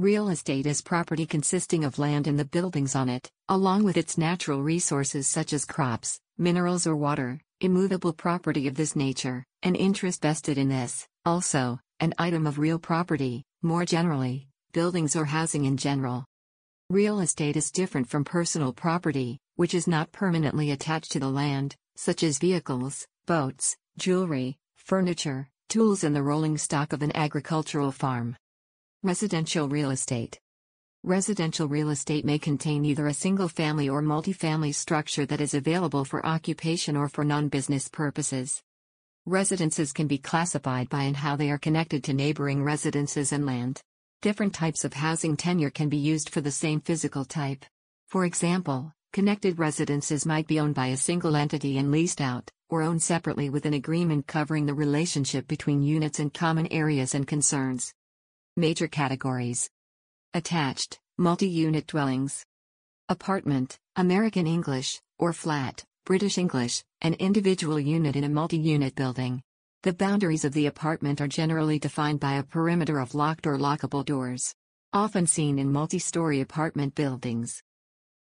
Real estate is property consisting of land and the buildings on it, along with its natural resources such as crops, minerals or water, immovable property of this nature, an interest vested in this, also, an item of real property, more generally, buildings or housing in general. Real estate is different from personal property, which is not permanently attached to the land, such as vehicles, boats, jewelry, furniture, tools, and the rolling stock of an agricultural farm. Residential real estate. Residential real estate may contain either a single family or multifamily structure that is available for occupation or for non business purposes. Residences can be classified by and how they are connected to neighboring residences and land. Different types of housing tenure can be used for the same physical type. For example, connected residences might be owned by a single entity and leased out, or owned separately with an agreement covering the relationship between units and common areas and concerns. Major categories Attached, multi unit dwellings. Apartment, American English, or flat, British English, an individual unit in a multi unit building. The boundaries of the apartment are generally defined by a perimeter of locked or lockable doors. Often seen in multi story apartment buildings.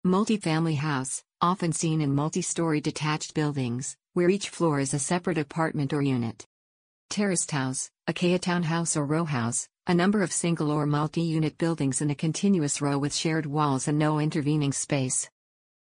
Multi-family house, often seen in multi story detached buildings, where each floor is a separate apartment or unit. Terraced house, a townhouse or row house, a number of single or multi-unit buildings in a continuous row with shared walls and no intervening space.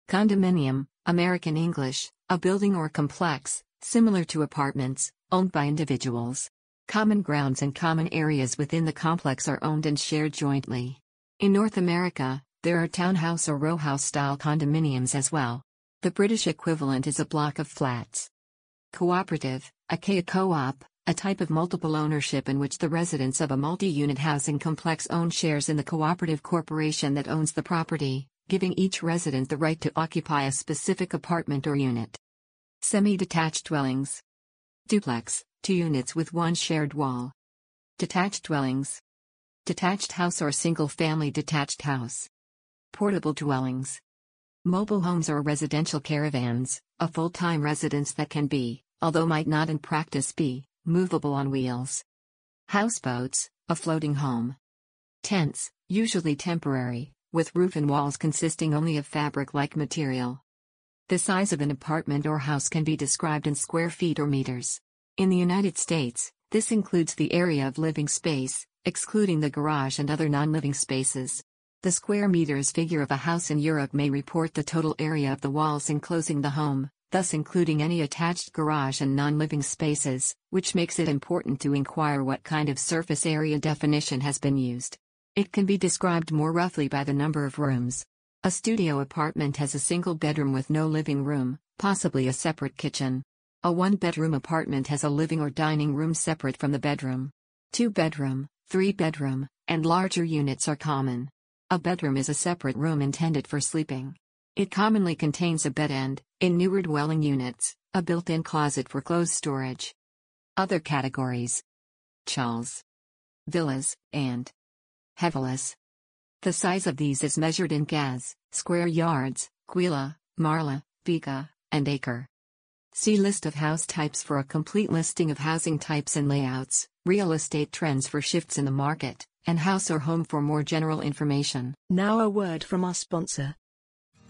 Condominium, American English, a building or complex, similar to apartments, owned by individuals. Common grounds and common areas within the complex are owned and shared jointly. In North America, there are townhouse or row house style condominiums as well. The British equivalent is a block of flats. Cooperative, a co-op, a type of multiple ownership in which the residents of a multi-unit housing complex own shares in the cooperative corporation that owns the property, giving each resident the right to occupy a specific apartment or unit. Semi-detached dwellings. Duplex, two units with one shared wall. Detached dwellings. Detached house or single-family detached house. Portable dwellings. Mobile homes or residential caravans, a full-time residence that can be, although might not in practice be, movable on wheels. Houseboats, a floating home. Tents, usually temporary, with roof and walls consisting only of fabric like material. The size of an apartment or house can be described in square feet or meters. In the United States, this includes the area of living space, excluding the garage and other non living spaces. The square meters figure of a house in Europe may report the total area of the walls enclosing the home, thus including any attached garage and non-living spaces, which makes it important to inquire what kind of surface area definition has been used. It can be described more roughly by the number of rooms. A studio apartment has a single bedroom with no living room, possibly a separate kitchen. A one-bedroom apartment has a living or dining room separate from the bedroom. Two-bedroom, three-bedroom, and larger units are common. A bedroom is a separate room intended for sleeping. It commonly contains a bed and, in newer dwelling units, a built-in closet for clothes storage. Other categories. Chawls. Villas, and Havelis. The size of these is measured in gaz, square yards, quila, marla, biga, and acre. See list of house types for a complete listing of housing types and layouts, real estate trends for shifts in the market, and house or home for more general information. Now a word from our sponsor.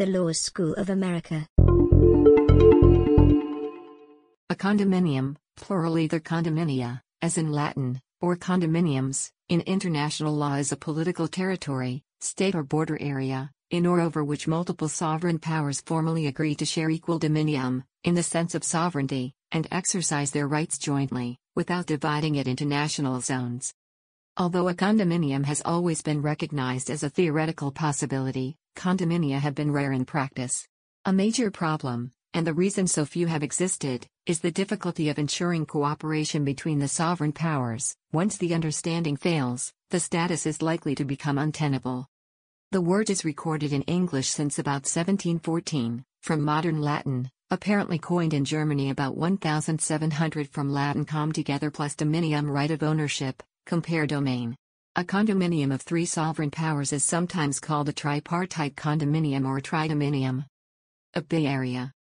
The Law School of America. A condominium, plural either condominia, as in Latin, or condominiums, in international law is a political territory, state or border area, in or over which multiple sovereign powers formally agree to share equal dominium, in the sense of sovereignty, and exercise their rights jointly, without dividing it into national zones. Although a condominium has always been recognized as a theoretical possibility, condominia have been rare in practice. A major problem, and the reason so few have existed, is the difficulty of ensuring cooperation between the sovereign powers. Once the understanding fails, the status is likely to become untenable. The word is recorded in English since about 1714, from modern Latin, apparently coined in Germany about 1700 from Latin com together plus dominium right of ownership, compare domain. A condominium of three sovereign powers is sometimes called a tripartite condominium or tridominium. Abyei Area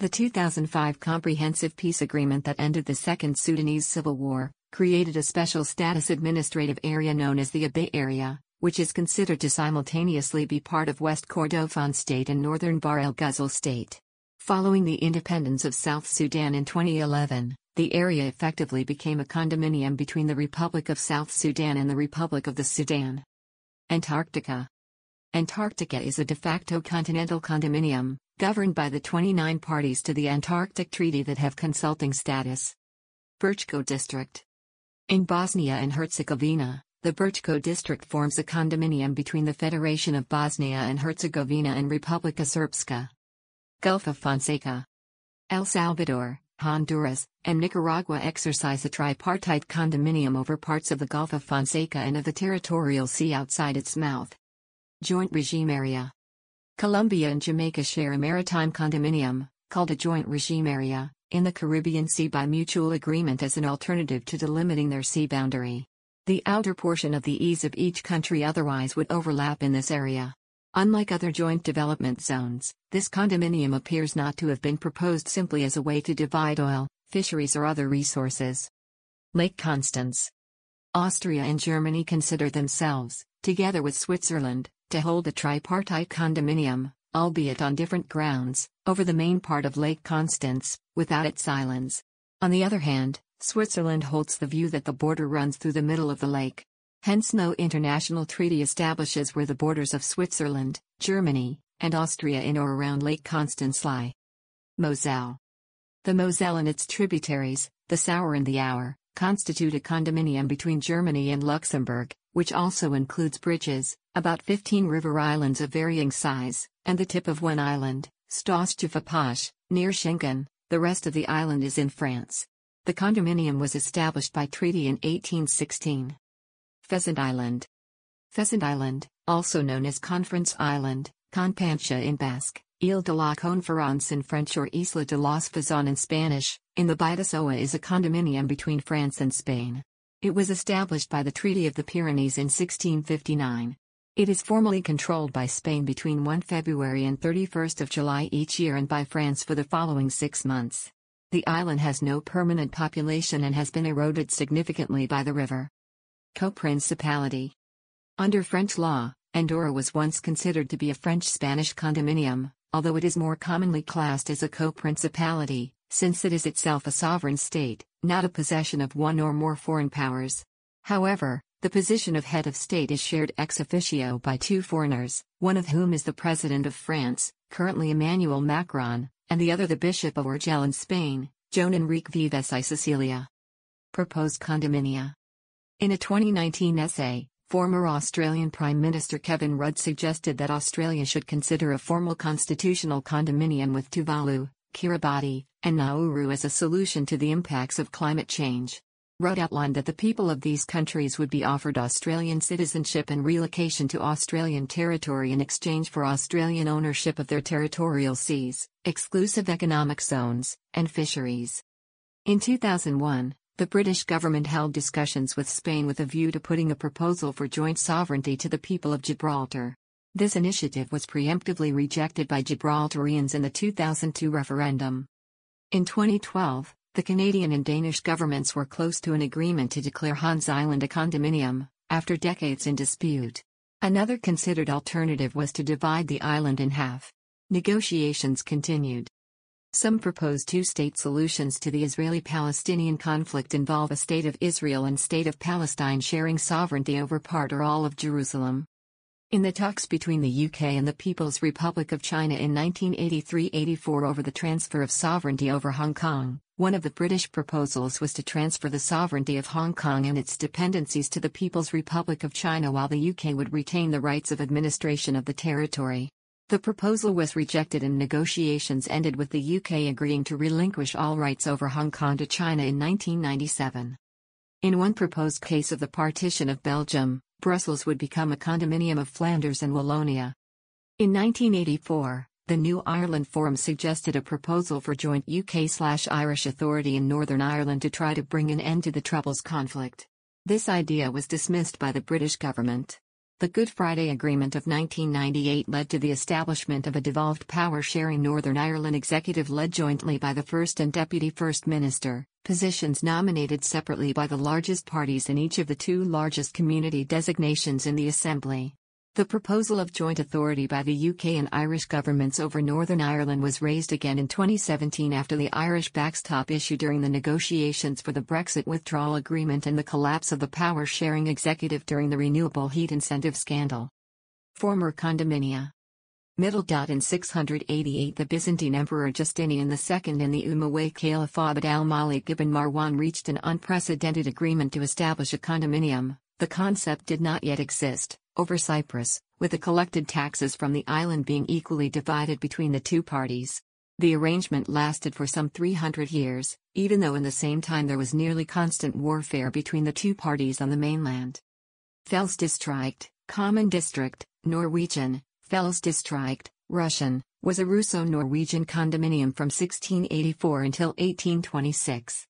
the 2005 Comprehensive Peace Agreement that ended the Second Sudanese Civil War created a special status administrative area known as the Abyei Area, which is considered to simultaneously be part of West Kordofan State and Northern Bahr el Ghazal State. Following the independence of South Sudan in 2011, the area effectively became a condominium between the Republic of South Sudan and the Republic of the Sudan. Antarctica Antarctica is a de facto continental condominium, governed by the 29 parties to the Antarctic Treaty that have consulting status. Brčko District In Bosnia and Herzegovina, the Brčko district forms a condominium between the Federation of Bosnia and Herzegovina and Republika Srpska. Gulf of Fonseca El Salvador, Honduras, and Nicaragua exercise a tripartite condominium over parts of the Gulf of Fonseca and of the territorial sea outside its mouth. Joint Regime Area Colombia and Jamaica share a maritime condominium, called a joint regime area, in the Caribbean Sea by mutual agreement as an alternative to delimiting their sea boundary. The outer portion of the ease of each country otherwise would overlap in this area. Unlike other joint development zones, this condominium appears not to have been proposed simply as a way to divide oil, fisheries, or other resources. Lake Constance. Austria and Germany consider themselves, together with Switzerland, to hold a tripartite condominium, albeit on different grounds, over the main part of Lake Constance, without its islands. On the other hand, Switzerland holds the view that the border runs through the middle of the lake. Hence, no international treaty establishes where the borders of Switzerland, Germany, and Austria in or around Lake Constance lie. Moselle. The Moselle and its tributaries, the Sauer and the Our, constitute a condominium between Germany and Luxembourg, which also includes bridges, about 15 river islands of varying size, and the tip of one island, Stausse near Schengen, the rest of the island is in France. The condominium was established by treaty in 1816. Pheasant Island Pheasant Island, also known as Conference Island, Konpantzia in Basque, Ile de la Conférence in French or Isla de los Faisans in Spanish, in the Bidasoa is a condominium between France and Spain. It was established by the Treaty of the Pyrenees in 1659. It is formally controlled by Spain between 1 February and 31 July each year and by France for the following six months. The island has no permanent population and has been eroded significantly by the river. Co-Principality Under French law, Andorra was once considered to be a French-Spanish condominium, although it is more commonly classed as a co-principality, since it is itself a sovereign state, not a possession of one or more foreign powers. However, the position of head of state is shared ex officio by two foreigners, one of whom is the President of France, currently Emmanuel Macron, and the other the Bishop of Urgell in Spain, Joan Enrique Vives y Cecilia. Proposed condominia. In a 2019 essay, former Australian Prime Minister Kevin Rudd suggested that Australia should consider a formal constitutional condominium with Tuvalu, Kiribati, and Nauru as a solution to the impacts of climate change. Rudd outlined that the people of these countries would be offered Australian citizenship and relocation to Australian territory in exchange for Australian ownership of their territorial seas, exclusive economic zones, and fisheries. In 2001, the British government held discussions with Spain with a view to putting a proposal for joint sovereignty to the people of Gibraltar. This initiative was preemptively rejected by Gibraltarians in the 2002 referendum. In 2012, the Canadian and Danish governments were close to an agreement to declare Hans Island a condominium, after decades in dispute. Another considered alternative was to divide the island in half. Negotiations continued. Some proposed two state solutions to the Israeli Palestinian conflict involve a state of Israel and state of Palestine sharing sovereignty over part or all of Jerusalem. In the talks between the UK and the People's Republic of China in 1983 84 over the transfer of sovereignty over Hong Kong, one of the British proposals was to transfer the sovereignty of Hong Kong and its dependencies to the People's Republic of China while the UK would retain the rights of administration of the territory. The proposal was rejected and negotiations ended with the UK agreeing to relinquish all rights over Hong Kong to China in 1997. In one proposed case of the partition of Belgium, Brussels would become a condominium of Flanders and Wallonia. In 1984, the New Ireland Forum suggested a proposal for joint UK-Irish authority in Northern Ireland to try to bring an end to the Troubles conflict. This idea was dismissed by the British government. The Good Friday Agreement of 1998 led to the establishment of a devolved power-sharing Northern Ireland executive led jointly by the First and Deputy First Minister, positions nominated separately by the largest parties in each of the two largest community designations in the Assembly. The proposal of joint authority by the UK and Irish governments over Northern Ireland was raised again in 2017 after the Irish backstop issue during the negotiations for the Brexit withdrawal agreement and the collapse of the power sharing executive during the renewable heat incentive scandal. Former condominia. Middle dot in 688 the Byzantine Emperor Justinian II and the Umayyad Caliph Abd al-Malik ibn Marwan reached an unprecedented agreement to establish a condominium, the concept did not yet exist, over Cyprus, with the collected taxes from the island being equally divided between the two parties. The arrangement lasted for some 300 years, even though in the same time there was nearly constant warfare between the two parties on the mainland. Fellsdistrikt, Common District, Norwegian, Fellsdistrikt, Russian, was a Russo-Norwegian condominium from 1684 until 1826.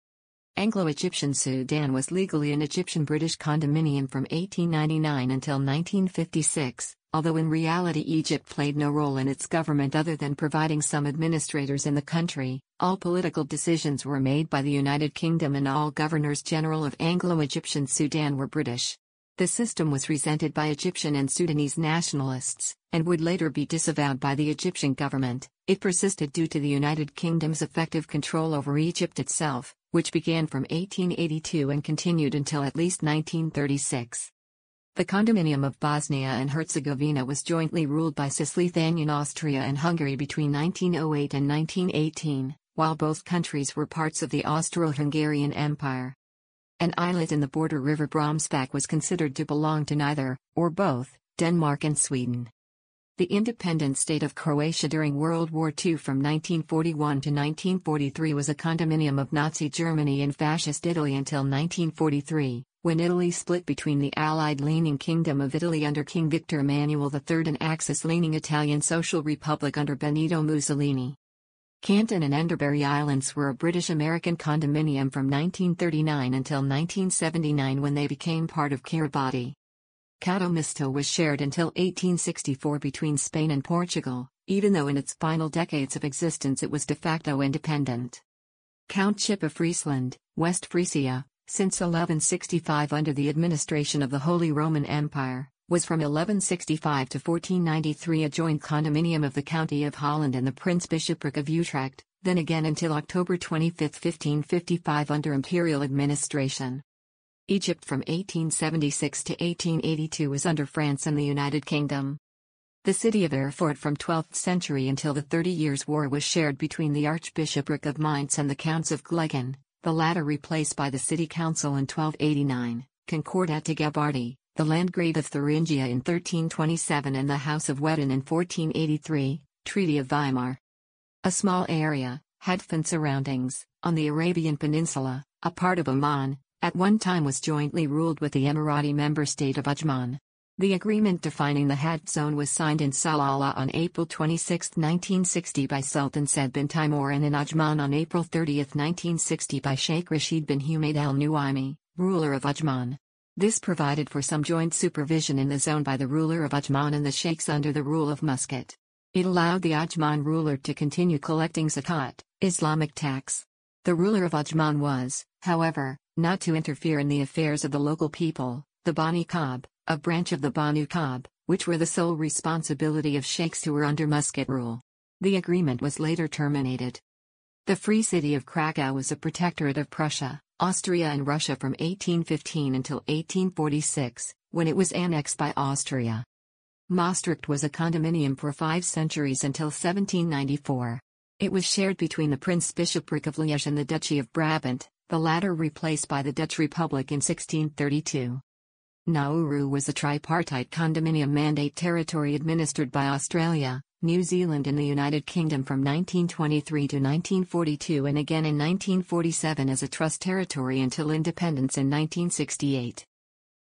Anglo-Egyptian Sudan was legally an Egyptian-British condominium from 1899 until 1956, although in reality Egypt played no role in its government other than providing some administrators in the country. All political decisions were made by the United Kingdom and all governors-general of Anglo-Egyptian Sudan were British. The system was resented by Egyptian and Sudanese nationalists, and would later be disavowed by the Egyptian government. It persisted due to the United Kingdom's effective control over Egypt itself, which began from 1882 and continued until at least 1936. The condominium of Bosnia and Herzegovina was jointly ruled by Cisleithanian Austria and Hungary between 1908 and 1918, while both countries were parts of the Austro-Hungarian Empire. An islet in the border river Brömsebäck was considered to belong to neither, or both, Denmark and Sweden. The independent state of Croatia during World War II from 1941 to 1943 was a condominium of Nazi Germany and Fascist Italy until 1943, when Italy split between the Allied-leaning Kingdom of Italy under King Victor Emmanuel III and Axis-leaning Italian Social Republic under Benito Mussolini. Canton and Enderbury Islands were a British-American condominium from 1939 until 1979 when they became part of Kiribati. Couto Misto was shared until 1864 between Spain and Portugal, even though in its final decades of existence it was de facto independent. Countship of Friesland, West Frisia, since 1165 under the administration of the Holy Roman Empire, was from 1165 to 1493 a joint condominium of the County of Holland and the Prince Bishopric of Utrecht, then again until October 25, 1555 under imperial administration. Egypt from 1876 to 1882 was under France and the United Kingdom. The city of Erfurt from 12th century until the Thirty Years' War was shared between the Archbishopric of Mainz and the Counts of Gleichen, the latter replaced by the city council in 1289, Concordat de Gabarty, the Landgrave of Thuringia in 1327 and the House of Wettin in 1483, Treaty of Weimar. A small area, Hadfan surroundings, on the Arabian Peninsula, a part of Oman, at one time was jointly ruled with the Emirati member state of Ajman. The agreement defining the Had zone was signed in Salalah on April 26, 1960 by Sultan Said bin Taimur and in Ajman on April 30, 1960 by Sheikh Rashid bin Humaid al Nuaimi, ruler of Ajman. This provided for some joint supervision in the zone by the ruler of Ajman and the sheikhs under the rule of Muscat. It allowed the Ajman ruler to continue collecting zakat, Islamic tax. The ruler of Ajman was, however, not to interfere in the affairs of the local people, the Bani Kab, a branch of the Banu Kab, which were the sole responsibility of sheikhs who were under Muscat rule. The agreement was later terminated. The Free City of Krakow was a protectorate of Prussia, Austria and Russia from 1815 until 1846, when it was annexed by Austria. Maastricht was a condominium for five centuries until 1794. It was shared between the Prince-Bishopric of Liège and the Duchy of Brabant, the latter replaced by the Dutch Republic in 1632. Nauru was a tripartite condominium mandate territory administered by Australia, New Zealand and the United Kingdom from 1923 to 1942 and again in 1947 as a trust territory until independence in 1968.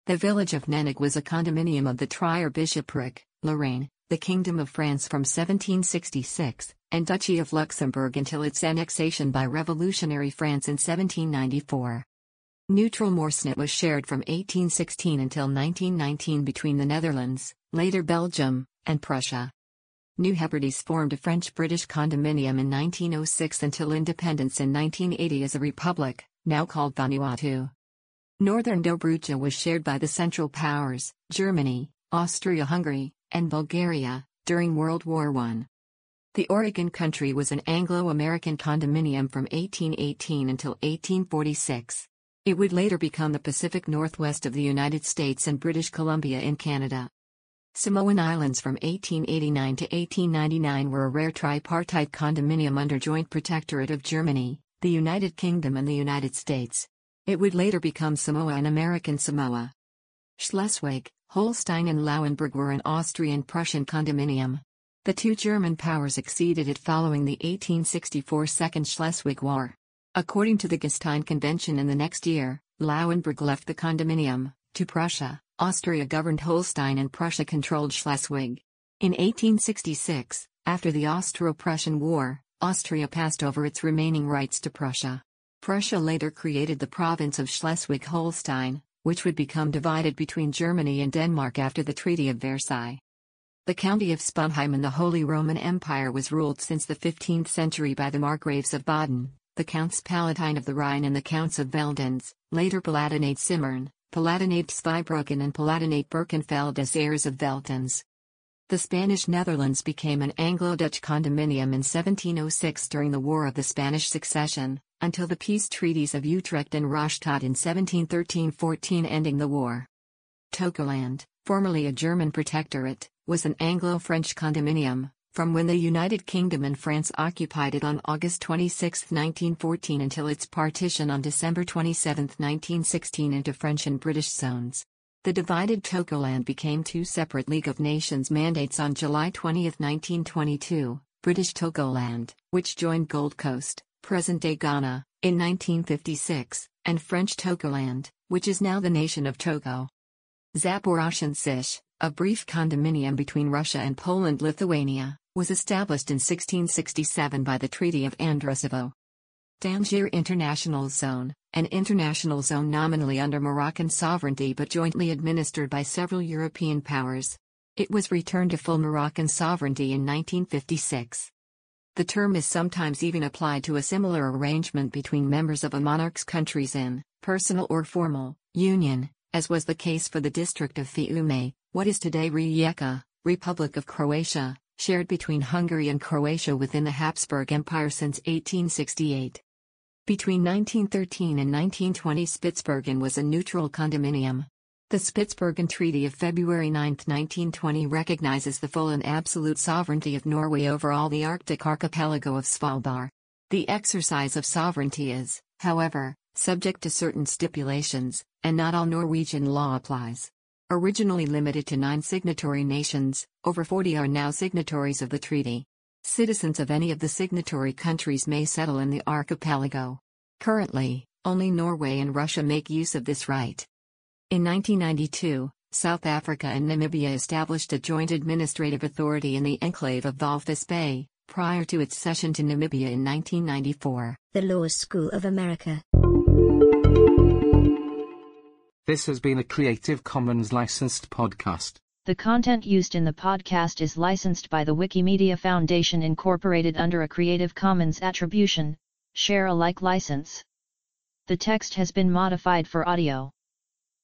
The village of Nennig was a condominium of the Trier Bishopric, Lorraine, the Kingdom of France from 1766, and Duchy of Luxembourg until its annexation by revolutionary France in 1794. Neutral Moresnet was shared from 1816 until 1919 between the Netherlands, later Belgium, and Prussia. New Hebrides formed a French-British condominium in 1906 until independence in 1980 as a republic, now called Vanuatu. Northern Dobruja was shared by the Central Powers, Germany, Austria-Hungary, and Bulgaria, during World War I. The Oregon Country was an Anglo-American condominium from 1818 until 1846. It would later become the Pacific Northwest of the United States and British Columbia in Canada. Samoan Islands from 1889 to 1899 were a rare tripartite condominium under joint protectorate of Germany, the United Kingdom and the United States. It would later become Samoa and American Samoa. Schleswig, Holstein and Lauenburg were an Austrian-Prussian condominium. The two German powers acceded it following the 1864 Second Schleswig War. According to the Gastein Convention in the next year, Lauenburg left the condominium, to Prussia, Austria governed Holstein and Prussia controlled Schleswig. In 1866, after the Austro-Prussian War, Austria passed over its remaining rights to Prussia. Prussia later created the province of Schleswig-Holstein, which would become divided between Germany and Denmark after the Treaty of Versailles. The county of Sponheim in the Holy Roman Empire was ruled since the 15th century by the Margraves of Baden, the Counts Palatine of the Rhine and the Counts of Veldenz, later Palatinate Simmern, Palatinate Zweibrücken and Palatinate Birkenfeld as heirs of Veldenz. The Spanish Netherlands became an Anglo-Dutch condominium in 1706 during the War of the Spanish Succession, until the peace treaties of Utrecht and Rastatt in 1713-14 ending the war. Togoland, formerly a German protectorate, was an Anglo-French condominium, from when the United Kingdom and France occupied it on August 26, 1914 until its partition on December 27, 1916 into French and British zones. The divided Togoland became two separate League of Nations mandates on July 20, 1922, British Togoland, which joined Gold Coast, present-day Ghana, in 1956, and French Togoland, which is now the nation of Togo. Zaporozhian Sich, a brief condominium between Russia and Poland-Lithuania, was established in 1667 by the Treaty of Andrusovo. Tangier International Zone, an international zone nominally under Moroccan sovereignty but jointly administered by several European powers. It was returned to full Moroccan sovereignty in 1956. The term is sometimes even applied to a similar arrangement between members of a monarch's countries in, personal or formal, union, as was the case for the district of Fiume, what is today Rijeka, Republic of Croatia, shared between Hungary and Croatia within the Habsburg Empire since 1868. Between 1913 and 1920 Spitsbergen was a neutral condominium. The Spitsbergen Treaty of February 9, 1920 recognizes the full and absolute sovereignty of Norway over all the Arctic archipelago of Svalbard. The exercise of sovereignty is, however, subject to certain stipulations, and not all Norwegian law applies. Originally limited to nine signatory nations, over 40 are now signatories of the treaty. Citizens of any of the signatory countries may settle in the archipelago. Currently, only Norway and Russia make use of this right. In 1992, South Africa and Namibia established a joint administrative authority in the enclave of Walvis Bay, prior to its cession to Namibia in 1994. The Law School of America. This has been a Creative Commons licensed podcast. The content used in the podcast is licensed by the Wikimedia Foundation Incorporated under a Creative Commons Attribution, Share Alike license. The text has been modified for audio.